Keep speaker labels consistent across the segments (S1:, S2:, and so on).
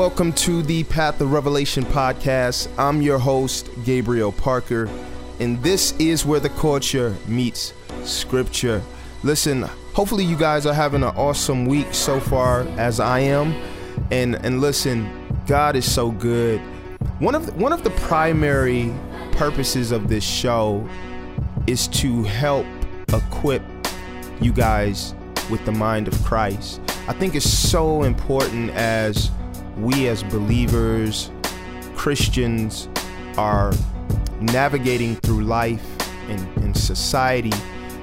S1: Welcome, to the Path of Revelation podcast. I'm your host, Gabriel Parker, and this is where the culture meets scripture. Listen, hopefully you guys are having an awesome week so far as I am. And and listen, God is so good. One of one of the primary purposes of this show is to help equip you guys with the mind of Christ. I think it's so important as we as believers, Christians are navigating through life and, society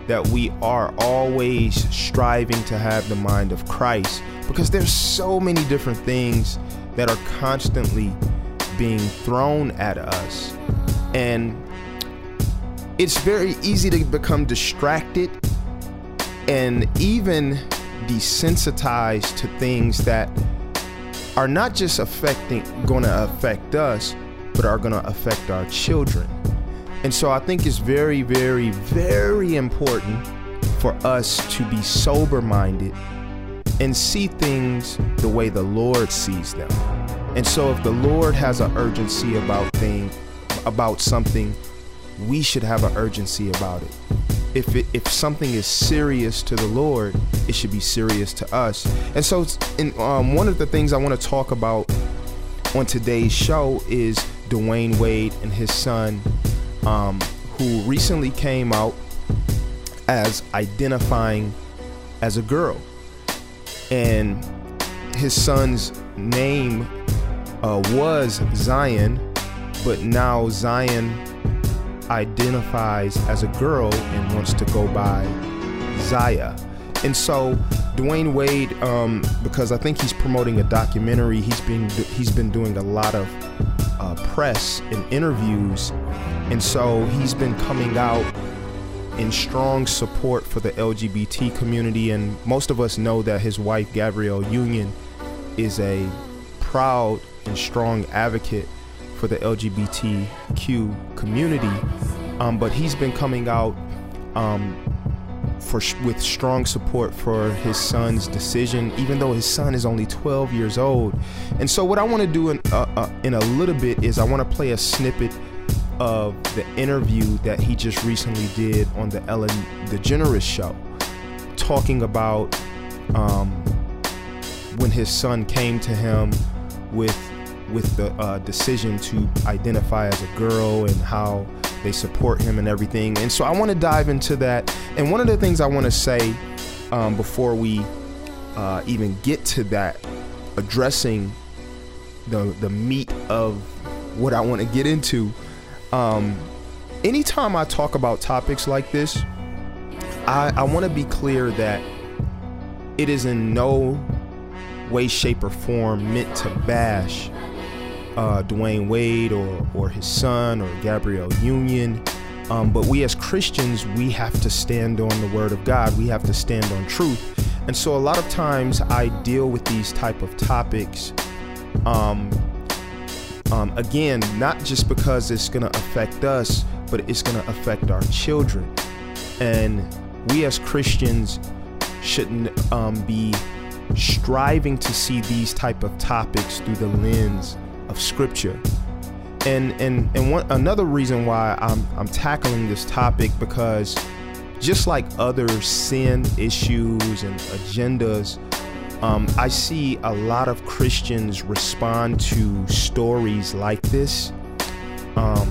S1: that we are always striving to have the mind of Christ. Because there's so many different things that are constantly being thrown at us. And it's very easy to become distracted and even desensitized to things that are not just affecting going to affect us but are going to affect our children and so I think it's very, very, very important for us to be sober minded and see things the way the Lord sees them. And so if the Lord has an urgency about thing about something, we should have an urgency about it. If it, if something is serious to the Lord, it should be serious to us. And so, in, um, one of the things I want to talk about on today's show is Dwyane Wade and his son um, who recently came out as identifying as a girl. And his son's name uh, was Zion, but now Zion identifies as a girl and wants to go by Zaya. And so Dwyane Wade, um, because I think he's promoting a documentary, he's been he's been doing a lot of uh, press and interviews and so he's been coming out in strong support for the LGBT community. And most of us know that his wife, Gabrielle Union, is a proud and strong advocate for the LGBTQ community. Um, but he's been coming out um, for with strong support for his son's decision, even though his son is only 12 years old. And so, what I want to do in, uh, uh, in a little bit is I want to play a snippet of the interview that he just recently did on the Ellen DeGeneres show, talking about um, when his son came to him with with the uh, decision to identify as a girl and how they support him and everything. And so I want to dive into that. And one of the things I want to say um, before we uh, even get to that, addressing the the meat of what I want to get into um, anytime I talk about topics like this, I, I want to be clear that it is in no way, shape, or form meant to bash uh, Dwyane Wade or, or his son or Gabrielle Union. Um, but we as Christians, we have to stand on the word of God. We have to stand on truth. And so a lot of times I deal with these type of topics um, um, again, not just because it's going to affect us, but it's going to affect our children. And we as Christians shouldn't um, be striving to see these type of topics through the lens of Scripture. And and and one another reason why I'm I'm tackling this topic because just like other sin issues and agendas um, I see a lot of Christians respond to stories like this um,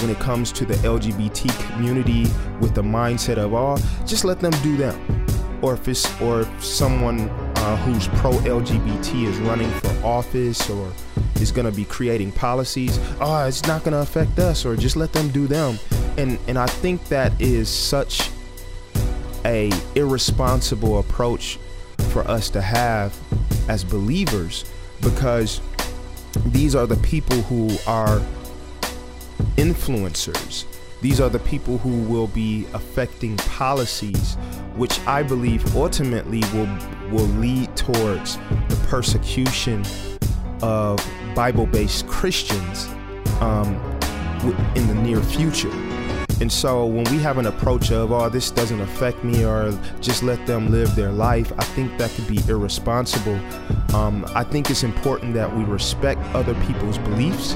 S1: when it comes to the LGBT community with the mindset of, oh, just let them do them. Or if it's or if someone uh, who's pro LGBT is running for office or is going to be creating policies, oh, it's not going to affect us, or just let them do them. And and I think that is such a irresponsible approach for us to have as believers because these are the people who are influencers. These are the people who will be affecting policies, which I believe ultimately will will lead towards the persecution of Bible based Christians um, in the near future. And so when we have an approach of, oh, this doesn't affect me, or just let them live their life, I think that could be irresponsible. Um, I think it's important that we respect other people's beliefs,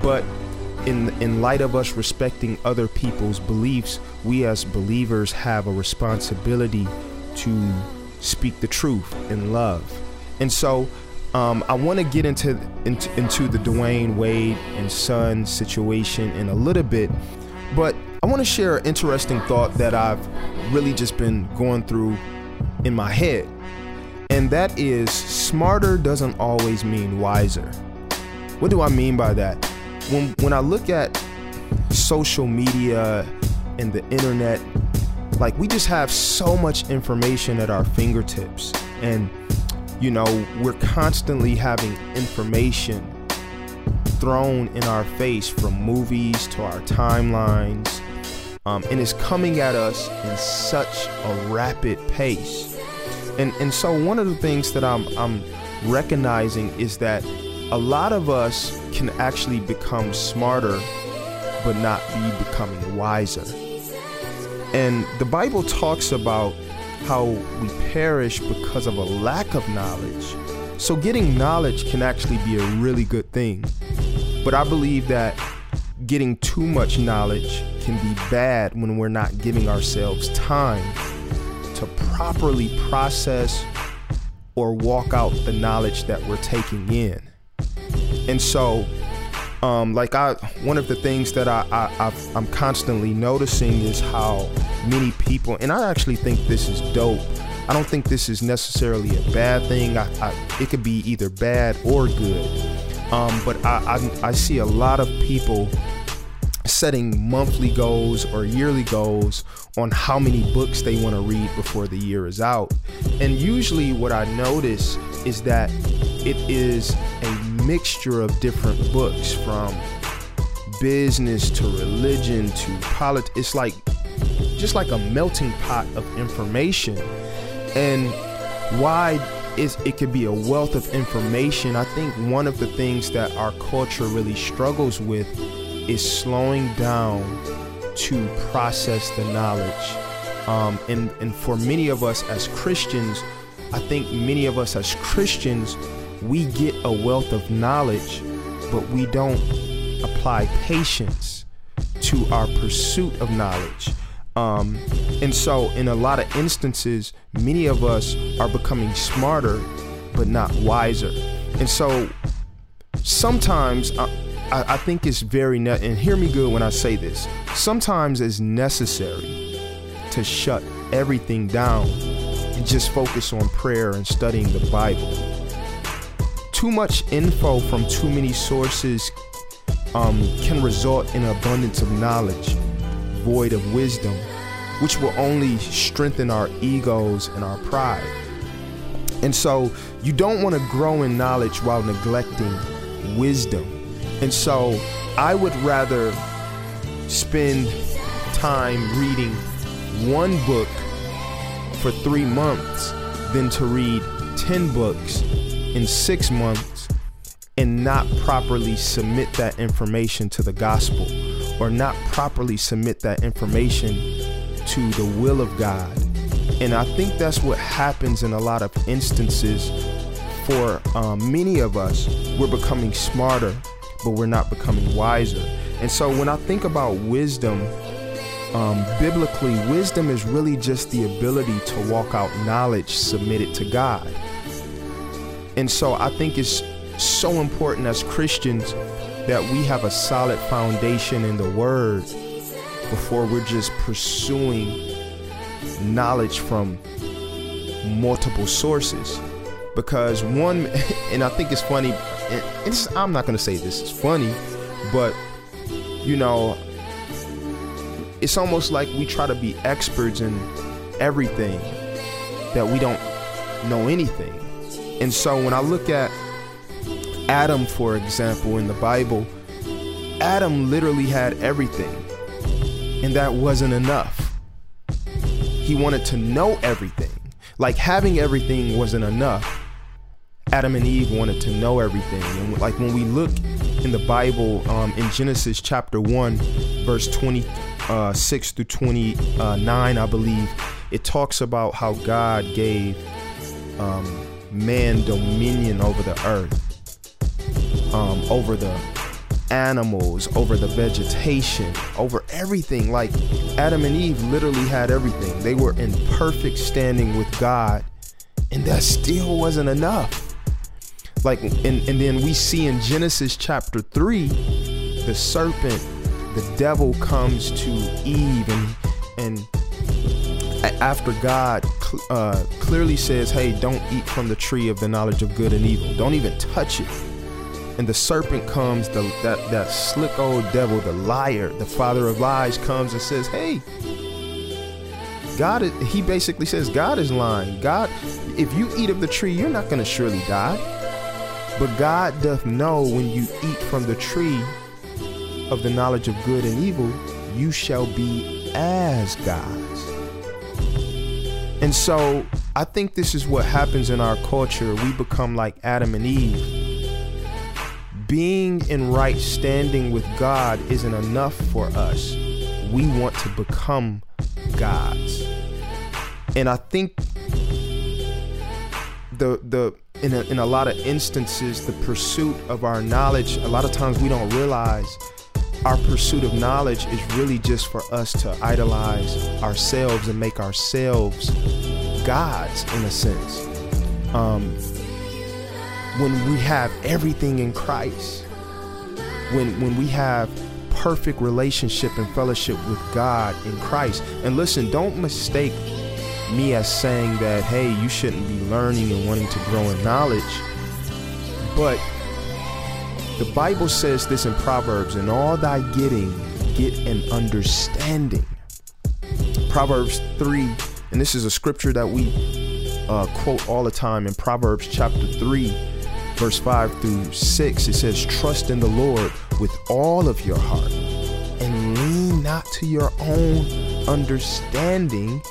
S1: but in in light of us respecting other people's beliefs, we as believers have a responsibility to speak the truth in love. And so um, I want to get into, into into the Dwyane Wade and Son situation in a little bit, but I want to share an interesting thought that I've really just been going through in my head. And that is smarter doesn't always mean wiser. What do I mean by that? When when I look at social media and the internet, like we just have so much information at our fingertips and you know, we're constantly having information thrown in our face from movies to our timelines, um, and it's coming at us in such a rapid pace. And and so one of the things that I'm I'm recognizing is that a lot of us can actually become smarter, but not be becoming wiser. And the Bible talks about how we perish because of a lack of knowledge. So, getting knowledge can actually be a really good thing. But I believe that getting too much knowledge can be bad when we're not giving ourselves time to properly process or walk out the knowledge that we're taking in. And so, um, like I, one of the things that I, I I'm constantly noticing is how many people, and I actually think this is dope. I don't think this is necessarily a bad thing. I, I, it could be either bad or good. Um, but I, I, I see a lot of people setting monthly goals or yearly goals on how many books they want to read before the year is out. And usually, what I notice is that it is a mixture of different books from business to religion to politics. It's like just like a melting pot of information. And why is it could be a wealth of information. I think one of the things that our culture really struggles with is slowing down to process the knowledge. Um, and, and for many of us as Christians, I think many of us as Christians, we get a wealth of knowledge, but we don't apply patience to our pursuit of knowledge. Um, and so, in a lot of instances, many of us are becoming smarter, but not wiser. And so, sometimes I, I, think it's very, ne- and hear me good when I say this, sometimes it's necessary to shut everything down and just focus on prayer and studying the Bible. Too much info from too many sources um, can result in abundance of knowledge void of wisdom, which will only strengthen our egos and our pride. And so you don't want to grow in knowledge while neglecting wisdom. And so I would rather spend time reading one book for three months than to read 10 books in six months and not properly submit that information to the gospel or not properly submit that information to the will of God. And I think that's what happens in a lot of instances for um, many of us. We're becoming smarter, but we're not becoming wiser. And so when I think about wisdom, um, biblically, wisdom is really just the ability to walk out knowledge submitted to God. And so I think it's so important as Christians that we have a solid foundation in the Word before we're just pursuing knowledge from multiple sources. Because one, and I think it's funny, it's, I'm not going to say this is funny, but you know, it's almost like we try to be experts in everything that we don't know anything. And so when I look at Adam, for example, in the Bible, Adam literally had everything, and that wasn't enough. He wanted to know everything. Like having everything wasn't enough. Adam and Eve wanted to know everything. And like when we look in the Bible, um, in Genesis chapter 1, verse 26 uh, through 29, I believe, it talks about how God gave um, man dominion over the earth, um, over the animals, over the vegetation, over everything. Like Adam and Eve literally had everything. They were in perfect standing with God, and that still wasn't enough. Like, and, and then we see in Genesis chapter 3, the serpent, the devil comes to Eve and and after God uh, clearly says, "Hey, don't eat from the tree of the knowledge of good and evil. Don't even touch it." And the serpent comes, the, that that slick old devil, the liar, the father of lies, comes and says, "Hey, God." Is, he basically says, "God is lying. God, if you eat of the tree, you're not going to surely die." But God doth know when you eat from the tree of the knowledge of good and evil, you shall be as gods. And so I think this is what happens in our culture. We become like Adam and Eve. Being in right standing with God isn't enough for us. We want to become gods. And I think the the in a, in a lot of instances the pursuit of our knowledge a lot of times we don't realize our pursuit of knowledge is really just for us to idolize ourselves and make ourselves gods in a sense. Um, when we have everything in Christ, when when we have perfect relationship and fellowship with God in Christ. And listen, don't mistake me as saying that hey, you shouldn't be learning and wanting to grow in knowledge. But the Bible says this in Proverbs, in all thy getting, get an understanding. Proverbs 3, and this is a scripture that we uh, quote all the time in Proverbs chapter 3, verse 5 through 6. It says, Trust in the Lord with all of your heart and lean not to your own understanding,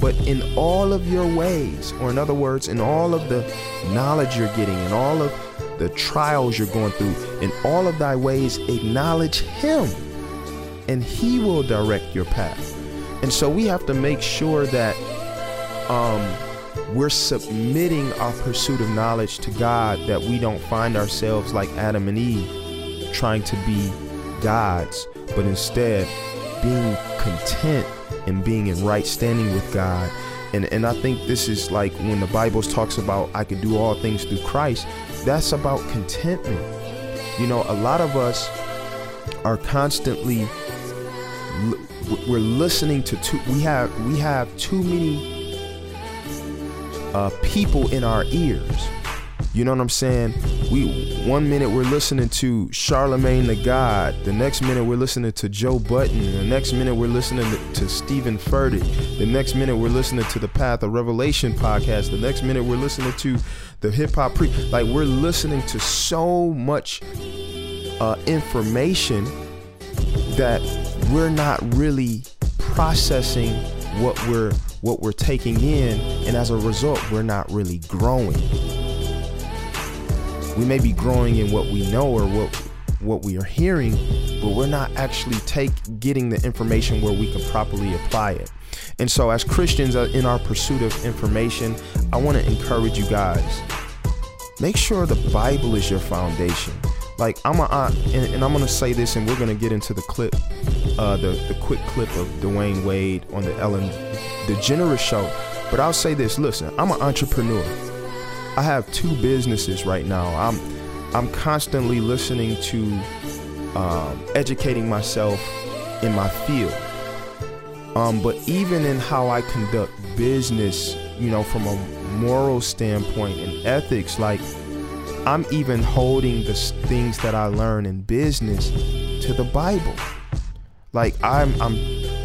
S1: but in all of your ways, or in other words, in all of the knowledge you're getting, in all of the trials you're going through, in all of thy ways, acknowledge Him, and He will direct your path. And so we have to make sure that um, we're submitting our pursuit of knowledge to God, that we don't find ourselves like Adam and Eve, trying to be gods, but instead being content and being in right standing with God. And, and I think this is like when the Bible talks about I can do all things through Christ that's about contentment. You know, a lot of us are constantly we're listening to too we have we have too many uh, people in our ears you know what I'm saying? We one minute we're listening to Charlemagne the God, the next minute we're listening to Joe Budden, the next minute we're listening to, Steven Furtick, the next minute we're listening to the Path of Revelation podcast, the next minute we're listening to the Hip Hop Pre. Like we're listening to so much uh, information that we're not really processing what we're what we're taking in, and as a result, we're not really growing we may be growing in what we know or what what we are hearing, but we're not actually take getting the information where we can properly apply it. And so, as Christians uh, in our pursuit of information, I want to encourage you guys: make sure the Bible is your foundation. Like I'm a, uh, and, and I'm gonna say this, and we're gonna get into the clip, uh, the the quick clip of Dwyane Wade on the Ellen DeGeneres show. But I'll say this: listen, I'm an entrepreneur. I have two businesses right now. I'm I'm constantly listening to um, educating myself in my field. Um, but even in how I conduct business, you know, from a moral standpoint and ethics, like I'm even holding the things that I learn in business to the Bible. Like I'm, I'm,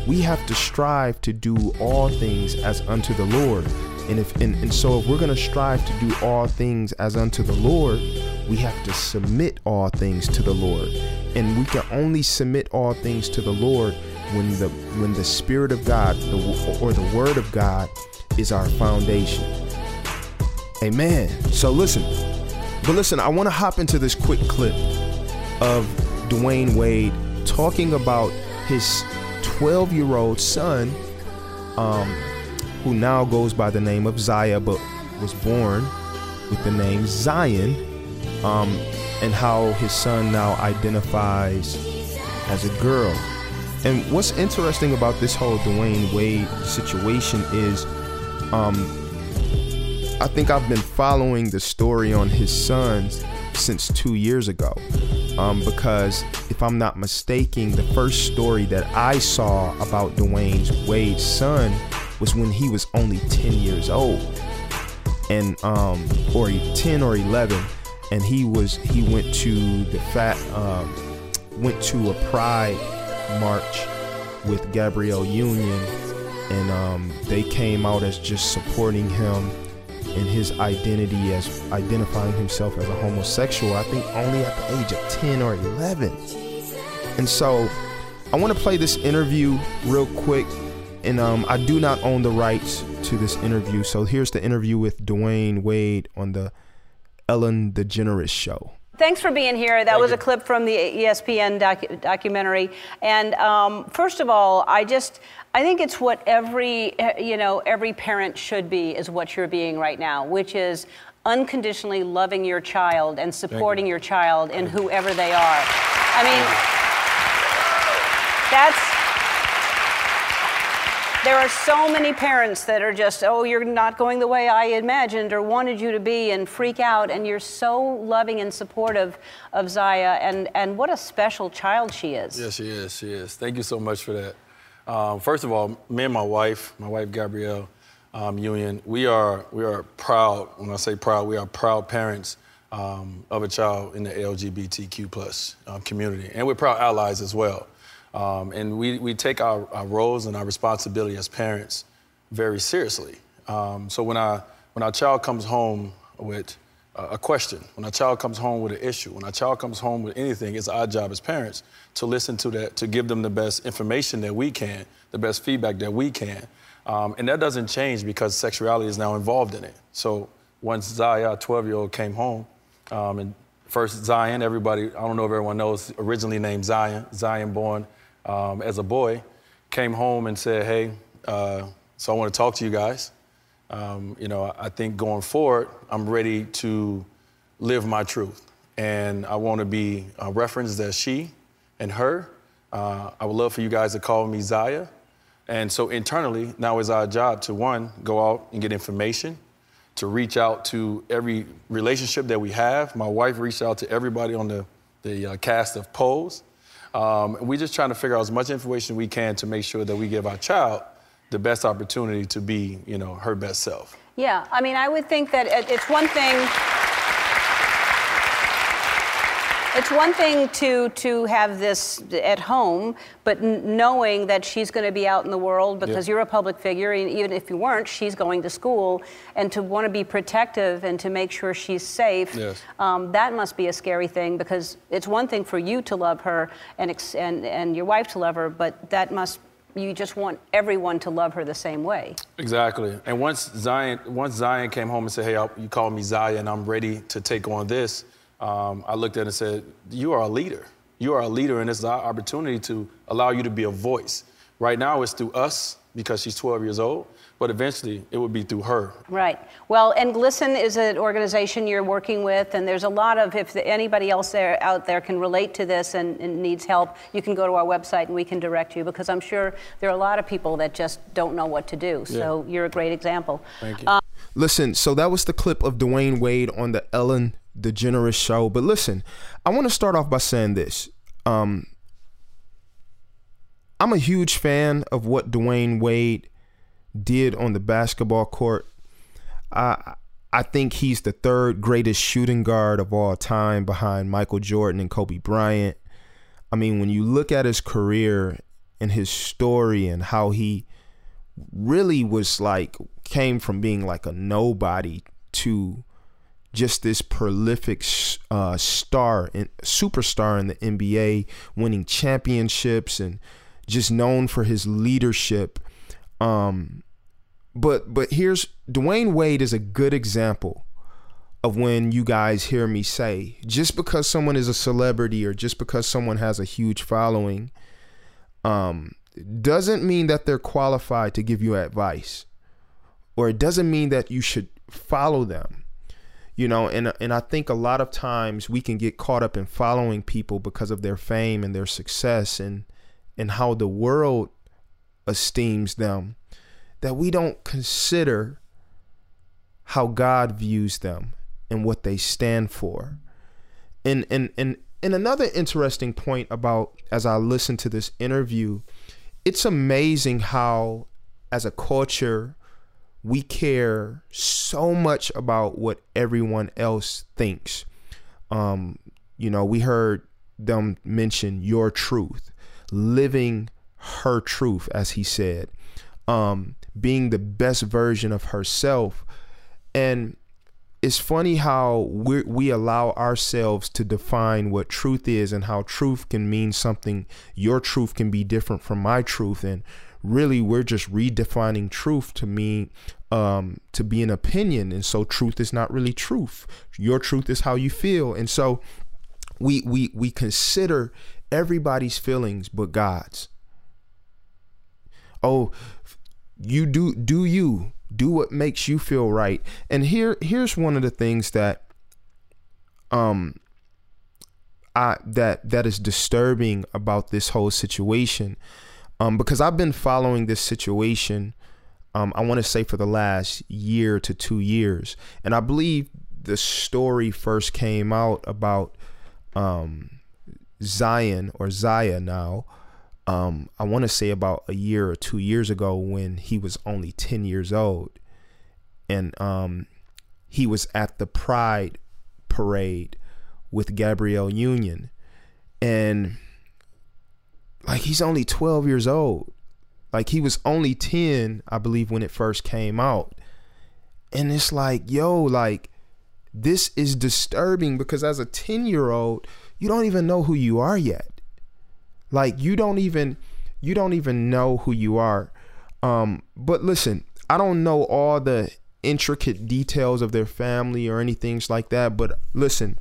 S1: we have to strive to do all things as unto the Lord. And if and, and so if we're gonna strive to do all things as unto the Lord, we have to submit all things to the Lord. And we can only submit all things to the Lord when the when the Spirit of God the, or the Word of God is our foundation. Amen. So listen, But listen, I want to hop into this quick clip of Dwyane Wade talking about his 12 year old son, um, who now goes by the name of Zaya, but was born with the name Zion, um, and how his son now identifies as a girl. And what's interesting about this whole Dwyane Wade situation is, um, I think I've been following the story on his sons since two years ago. Um, because if I'm not mistaken, the first story that I saw about Dwyane's Wade's son was when he was only 10 years old, and um, or 10 or 11, and he was he went to the fat um, went to a pride march with Gabrielle Union, and um, they came out as just supporting him in his identity as identifying himself as a homosexual, I think only at the age of 10 or 11. And so I want to play this interview real quick. And um, I do not own the rights to this interview. So here's the interview with Dwyane Wade on the Ellen DeGeneres show.
S2: Thanks for being here. That Thank was you. a clip from the ESPN docu- documentary. And um, first of all, I just I think it's what every you know every parent should be is what you're being right now, which is unconditionally loving your child and supporting you. your child in whoever they are. I mean, that's there are so many parents that are just, oh, you're not going the way I imagined or wanted you to be and freak out. And you're so loving and supportive of Zaya. And, and what a special child she is.
S3: Yes, she is. She is. Thank you so much for that. Um, first of all, me and my wife, my wife Gabrielle um, Union, we are, we are proud, when I say proud, we are proud parents um, of a child in the LGBTQ plus um, community. And we're proud allies as well. Um, and we, we take our, our, roles and our responsibility as parents very seriously. Um, so when, I, when our child comes home with a question, when our child comes home with an issue, when our child comes home with anything, it's our job as parents to listen to that, to give them the best information that we can, the best feedback that we can. Um, and that doesn't change because sexuality is now involved in it. So once Zaya, 12 year old, came home, um, and first Zion, everybody, I don't know if everyone knows, originally named Zion, Zion born um, as a boy, came home and said, hey, uh, so I want to talk to you guys. Um, you know, I think going forward, I'm ready to live my truth. And I want to be uh, referenced as she and her. Uh, I would love for you guys to call me Zaya. And so internally, now is our job to one, go out and get information, to reach out to every relationship that we have. My wife reached out to everybody on the, the uh, cast of Pose. Um, we're just trying to figure out as much information we can to make sure that we give our child the best opportunity to be, you know, her best self.
S2: Yeah, I mean, I would think that it's one thing. It's one thing to to have this at home, but knowing that she's going to be out in the world because you're a public figure, and even if you weren't, she's going to school, and to want to be protective and to make sure she's safe. Yes. Um, that must be a scary thing because it's one thing for you to love her and and and your wife to love her, but that must you just want everyone to love her the same way.
S3: Exactly. And once Zion, once Zion came home and said, "Hey, you called me Zion, and I'm ready to take on this," um, I looked at it and said, You are a leader. You are a leader, and it's our opportunity to allow you to be a voice. Right now, it's through us because she's 12 years old, but eventually it would be through her.
S2: Right. Well, and GLSEN is an organization you're working with, and there's a lot of, if anybody else there out there can relate to this and, and, needs help, you can go to our website and we can direct you because I'm sure there are a lot of people that just don't know what to do. So yeah. you're a great example.
S3: Thank you. Um,
S1: Listen, so that was the clip of Dwyane Wade on the Ellen DeGeneres show. But listen, I want to start off by saying this. Um, I'm a huge fan of what Dwyane Wade did on the basketball court. I I think he's the third greatest shooting guard of all time behind Michael Jordan and Kobe Bryant. I mean, when you look at his career and his story and how he really was like came from being like a nobody to just this prolific uh, star and superstar in the NBA, winning championships and just known for his leadership. Um, but but here's Dwyane Wade is a good example of when you guys hear me say just because someone is a celebrity or just because someone has a huge following um doesn't mean that they're qualified to give you advice or it doesn't mean that you should follow them you know and and I think a lot of times we can get caught up in following people because of their fame and their success and and how the world esteems them that we don't consider how God views them and what they stand for. And and and and another interesting point about as I listen to this interview, it's amazing how as a culture we care so much about what everyone else thinks. Um, you know, we heard them mention your truth, living her truth, as he said, um, being the best version of herself. And it's funny how we we allow ourselves to define what truth is and how truth can mean something. Your truth can be different from my truth, and really we're just redefining truth to mean um, to be an opinion. And so truth is not really truth. Your truth is how you feel, and so we we we consider everybody's feelings but God's. Oh, you do do you do what makes you feel right and here here's one of the things that um I that that is disturbing about this whole situation um because I've been following this situation um I want to say for the last year to 2 years and I believe the story first came out about um Zion or Zaya now um, I want to say about a year or two years ago when he was only 10 years old. And um, he was at the Pride parade with Gabrielle Union. And like he's only 12 years old. Like he was only 10, I believe, when it first came out. And it's like, yo, like, this is disturbing because as a 10 year old, you don't even know who you are yet. Like you don't even you don't even know who you are. Um, but listen, I don't know all the intricate details of their family or anything like that, but listen,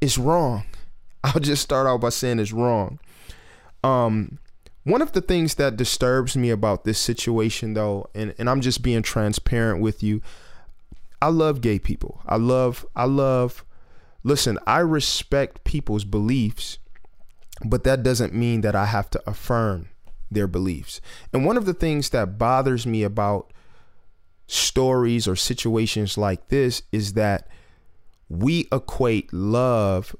S1: it's wrong. I'll just start out by saying it's wrong. Um, one of the things that disturbs me about this situation though, and, and I'm just being transparent with you, I love gay people. I love I love listen, I respect people's beliefs but that doesn't mean that I have to affirm their beliefs. And one of the things that bothers me about stories or situations like this is that we equate love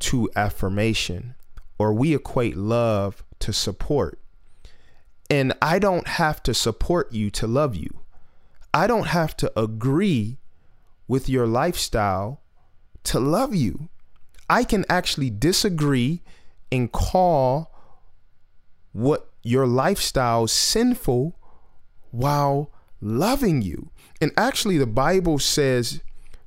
S1: to affirmation or we equate love to support. And I don't have to support you to love you. I don't have to agree with your lifestyle to love you. I can actually disagree and call what your lifestyle sinful while loving you. And actually the Bible says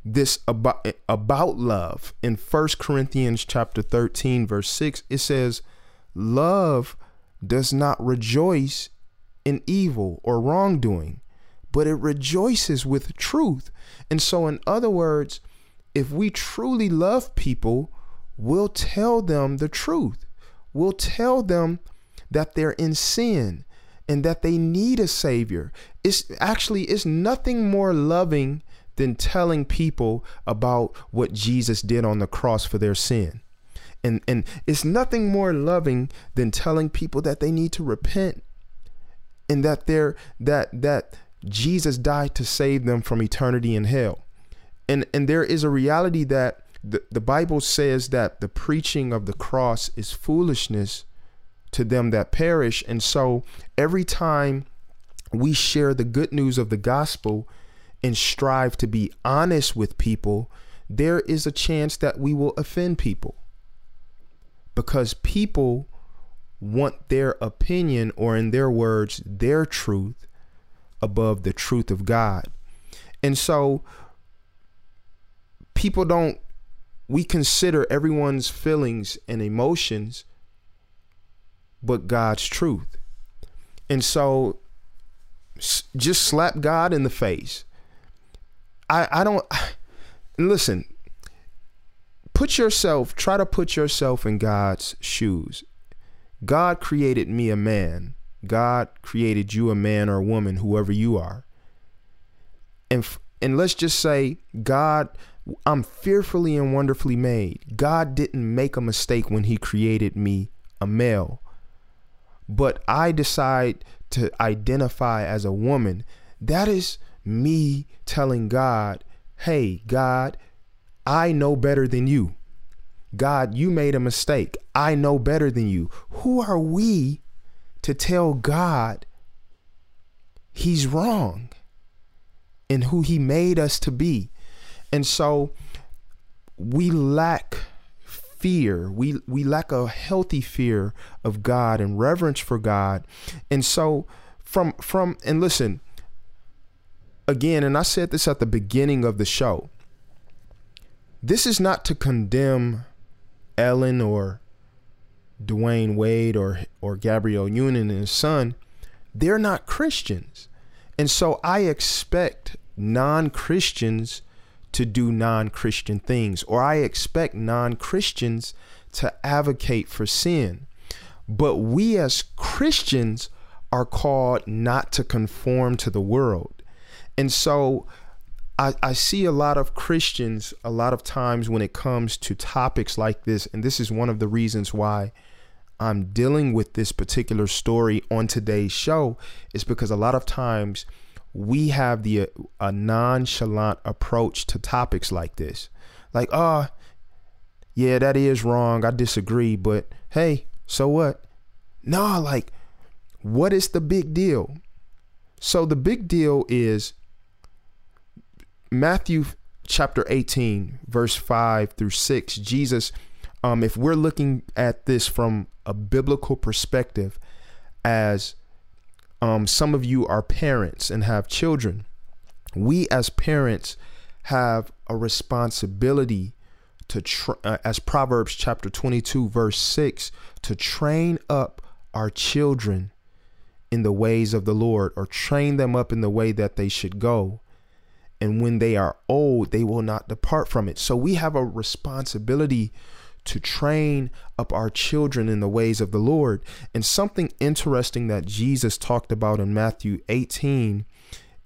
S1: this about about love in First Corinthians chapter 13 verse 6 it says love does not rejoice in evil or wrongdoing but it rejoices with truth. And so in other words, if we truly love people, we'll tell them the truth. We'll tell them that they're in sin and that they need a savior. It's actually it's nothing more loving than telling people about what Jesus did on the cross for their sin. And and it's nothing more loving than telling people that they need to repent and that they're that that Jesus died to save them from eternity in hell. And and there is a reality that the, the Bible says that the preaching of the cross is foolishness to them that perish. And so every time we share the good news of the gospel and strive to be honest with people, there is a chance that we will offend people because people want their opinion, or in their words, their truth above the truth of God. And so people don't we consider everyone's feelings and emotions but God's truth. And so just slap God in the face. I, I don't listen, put yourself, try to put yourself in God's shoes. God created me a man. God created you a man or a woman, whoever you are. And and let's just say God I'm fearfully and wonderfully made. God didn't make a mistake when he created me a male. But I decide to identify as a woman. That is me telling God, "Hey, God, I know better than you. God, you made a mistake. I know better than you. Who are we to tell God he's wrong in who he made us to be? And so we lack fear. We we lack a healthy fear of God and reverence for God. And so from from and listen again and I said this at the beginning of the show. This is not to condemn Ellen or Dwyane Wade or or Gabrielle Union and his son. They're not Christians. And so I expect non-Christians to do non-Christian things or I expect non-Christians to advocate for sin. But we as Christians are called not to conform to the world. And so I, I see a lot of Christians a lot of times when it comes to topics like this, and this is one of the reasons why I'm dealing with this particular story on today's show, is because a lot of times we have the a nonchalant approach to topics like this. Like, oh, yeah, that is wrong. I disagree, but hey, so what? No, like, what is the big deal? So the big deal is Matthew chapter 18, verse 5 through 6, Jesus, um, if we're looking at this from a biblical perspective, as um, some of you are parents and have children, we as parents have a responsibility to, tra- uh, as Proverbs chapter 22, verse 6, to train up our children in the ways of the Lord or train them up in the way that they should go and when they are old, they will not depart from it. So we have a responsibility to train up our children in the ways of the Lord. And something interesting that Jesus talked about in Matthew 18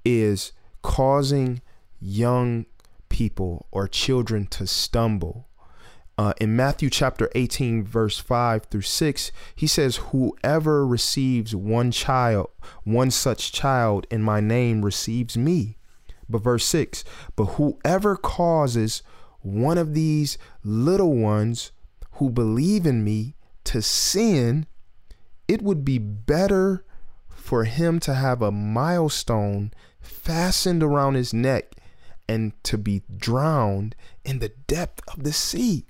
S1: is causing young people or children to stumble. Uh, in Matthew chapter 18, verse 5 through 6, he says, Whoever receives one child, one such child in my name receives me. But verse 6 But whoever causes one of these little ones who believe in me to sin, it would be better for him to have a milestone fastened around his neck and to be drowned in the depth of the sea.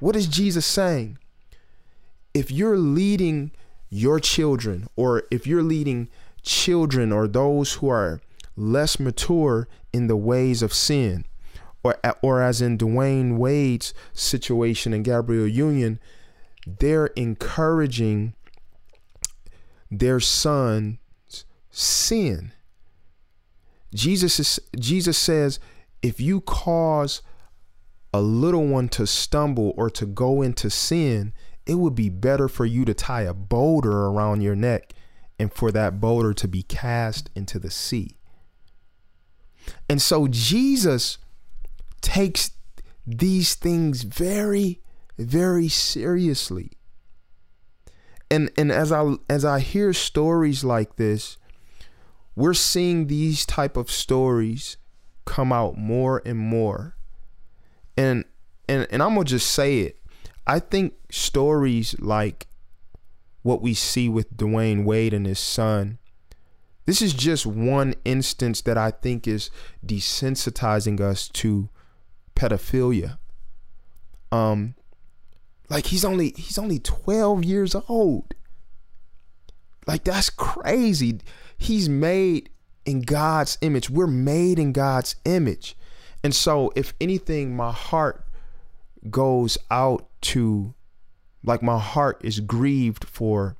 S1: What is Jesus saying? If you're leading your children, or if you're leading children or those who are less mature in the ways of sin. Or, or as in Dwyane Wade's situation and Gabrielle Union, they're encouraging their son's sin. Jesus is, Jesus says, if you cause a little one to stumble or to go into sin, it would be better for you to tie a boulder around your neck and for that boulder to be cast into the sea. And so Jesus takes these things very, very seriously. And and as I as I hear stories like this, we're seeing these type of stories come out more and more. And and and I'm gonna just say it. I think stories like what we see with Dwyane Wade and his son this is just one instance that I think is desensitizing us to pedophilia. Um like he's only he's only 12 years old. Like that's crazy. He's made in God's image. We're made in God's image. And so if anything my heart goes out to like my heart is grieved for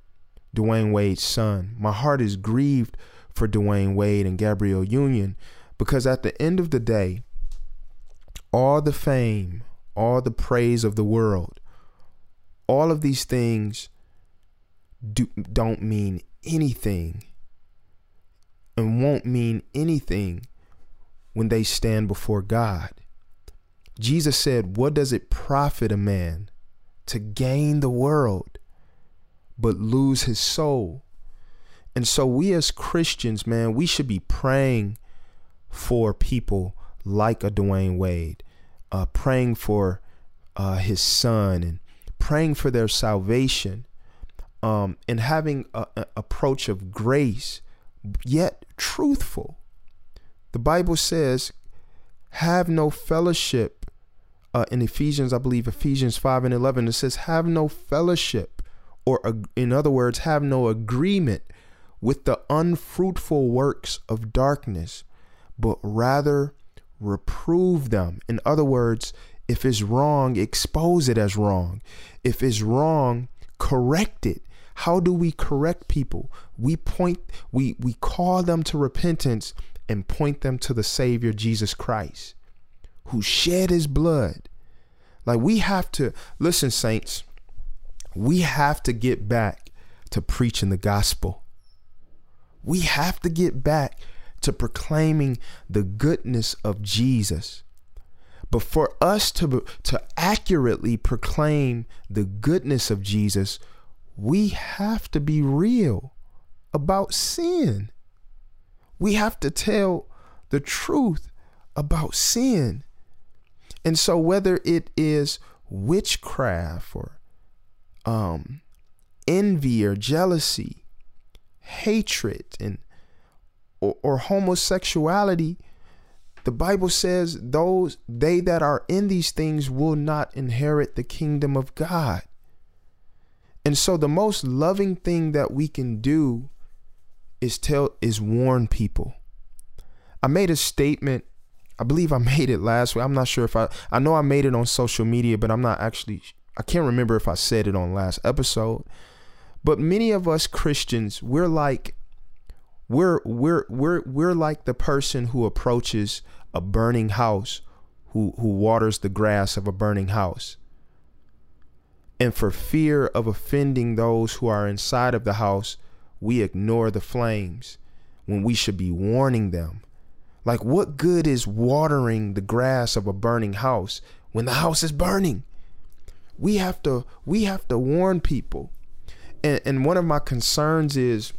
S1: Dwyane Wade's son. My heart is grieved for Dwyane Wade and Gabrielle Union because at the end of the day, all the fame, all the praise of the world, all of these things do, don't mean anything and won't mean anything when they stand before God. Jesus said, What does it profit a man to gain the world but lose his soul? And so, we as Christians, man, we should be praying for people like a Dwyane Wade, uh, praying for uh, his son and praying for their salvation um, and having an approach of grace, yet truthful. The Bible says, have no fellowship. Uh, in Ephesians, I believe Ephesians 5 and 11, it says, have no fellowship, or in other words, have no agreement with the unfruitful works of darkness, but rather reprove them. In other words, if it's wrong, expose it as wrong. If it's wrong, correct it. How do we correct people? We point, we we call them to repentance and point them to the Savior Jesus Christ, who shed his blood. Like we have to listen, saints, we have to get back to preaching the gospel. We have to get back to proclaiming the goodness of Jesus. But for us to, to accurately proclaim the goodness of Jesus, we have to be real about sin. We have to tell the truth about sin. And so, whether it is witchcraft or um, envy or jealousy, hatred, and or, or homosexuality, the Bible says those they that are in these things will not inherit the kingdom of God. And so the most loving thing that we can do is tell is warn people. I made a statement. I believe I made it last week. I'm not sure if I I know I made it on social media, but I'm not actually I can't remember if I said it on last episode. But many of us Christians, we're like we're we're we're we're like the person who approaches a burning house who who waters the grass of a burning house and for fear of offending those who are inside of the house, we ignore the flames when we should be warning them. Like, what good is watering the grass of a burning house when the house is burning? We have to we have to warn people. And, and one of my concerns is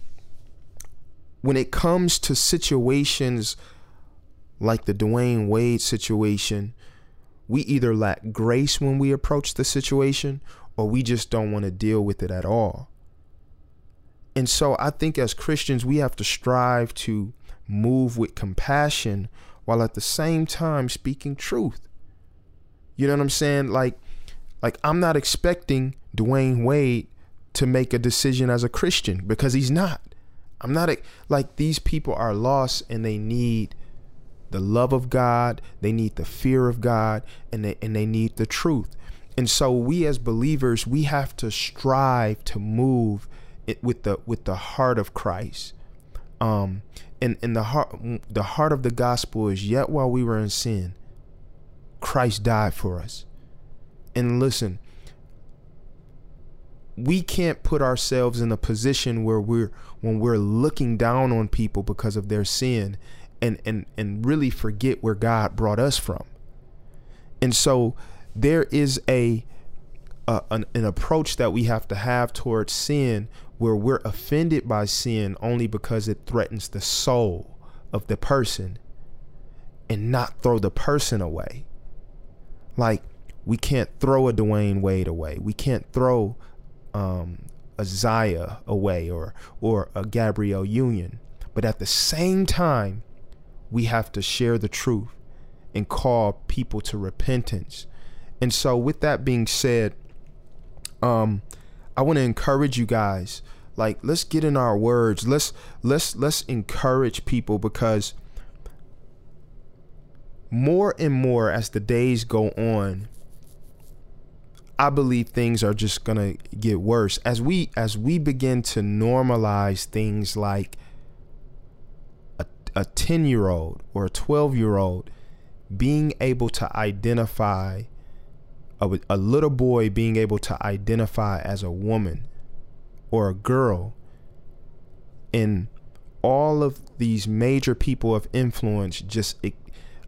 S1: when it comes to situations like the Dwyane Wade situation, we either lack grace when we approach the situation or we just don't want to deal with it at all. And so I think as Christians, we have to strive to move with compassion while at the same time speaking truth. You know what I'm saying? Like, like I'm not expecting Dwyane Wade to make a decision as a Christian because he's not. I'm not a, like these people are lost and they need the love of God, they need the fear of God, and they and they need the truth. And so we as believers, we have to strive to move it with the with the heart of Christ. Um and, and the heart the heart of the gospel is yet while we were in sin, Christ died for us. And listen, we can't put ourselves in a position where we're when we're looking down on people because of their sin and and and really forget where God brought us from. And so there is a, a an, an approach that we have to have towards sin where we're offended by sin only because it threatens the soul of the person and not throw the person away. Like we can't throw a Dwyane Wade away. We can't throw um, a Zaya away or or a Gabrielle Union. But at the same time, we have to share the truth and call people to repentance and so, with that being said, um, I want to encourage you guys. Like, let's get in our words. Let's let's let's encourage people because more and more as the days go on, I believe things are just gonna get worse. As we as we begin to normalize things like a, 10 year old or a 12 year old being able to identify a, a little boy being able to identify as a woman or a girl and all of these major people of influence just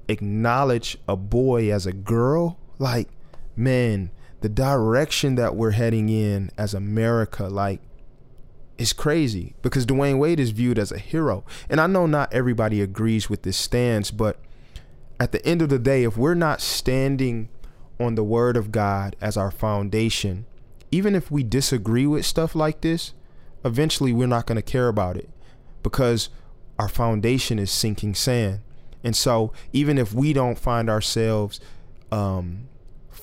S1: acknowledge a boy as a girl like man the direction that we're heading in as america like is crazy because Dwyane Wade is viewed as a hero. And I know not everybody agrees with this stance, but at the end of the day, if we're not standing on the word of God as our foundation, even if we disagree with stuff like this, eventually we're not going to care about it because our foundation is sinking sand. And so, even if we don't find ourselves um,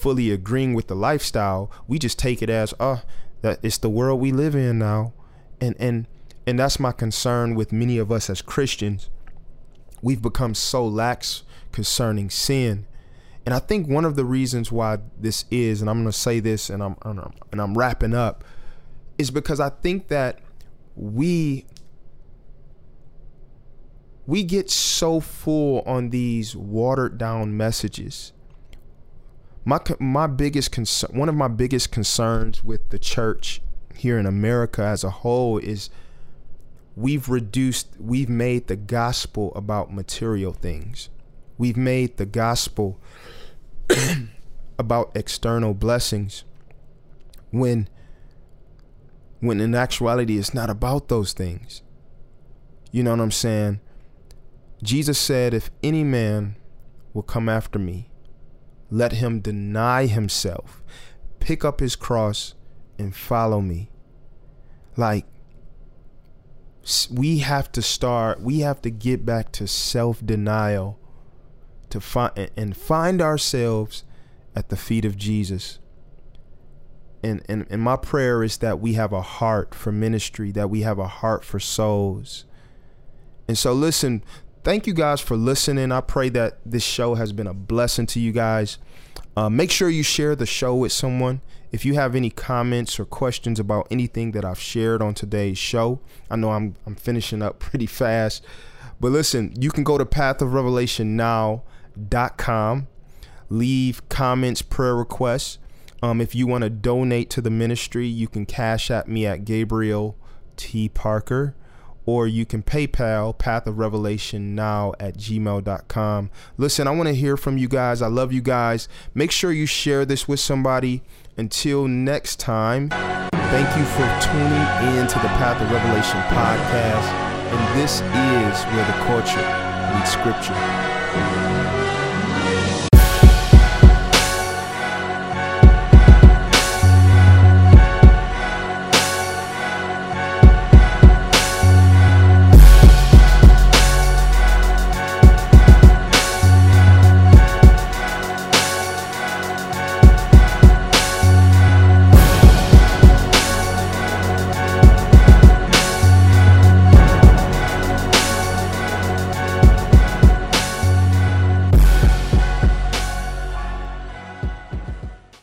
S1: fully agreeing with the lifestyle, we just take it as, oh, that it's the world we live in now. And and and that's my concern with many of us as Christians. We've become so lax concerning sin and I think one of the reasons why this is, and I'm going to say this, and I'm, and I'm and I'm wrapping up, is because I think that we we get so full on these watered down messages. My my biggest concern, one of my biggest concerns with the church here in America as a whole is we've reduced, we've made the gospel about material things. We've made the gospel about external blessings when when in actuality it's not about those things. You know what I'm saying? Jesus said, If any man will come after me, let him deny himself, pick up his cross, and follow me. Like, we have to start, we have to get back to self denial to find and find ourselves at the feet of Jesus. And, and and my prayer is that we have a heart for ministry, that we have a heart for souls. And so listen, thank you guys for listening. I pray that this show has been a blessing to you guys. Uh, make sure you share the show with someone. If you have any comments or questions about anything that I've shared on today's show, I know I'm I'm finishing up pretty fast. But listen, you can go to Path of Revelation now com. Leave comments, prayer requests. Um, if you want to donate to the ministry, you can cash at me at Gabriel T. Parker, or you can PayPal Path of Revelation now at gmail.com. Listen, I want to hear from you guys. I love you guys. Make sure you share this with somebody. Until next time, thank you for tuning in to the Path of Revelation podcast. And this is where the culture meets scripture.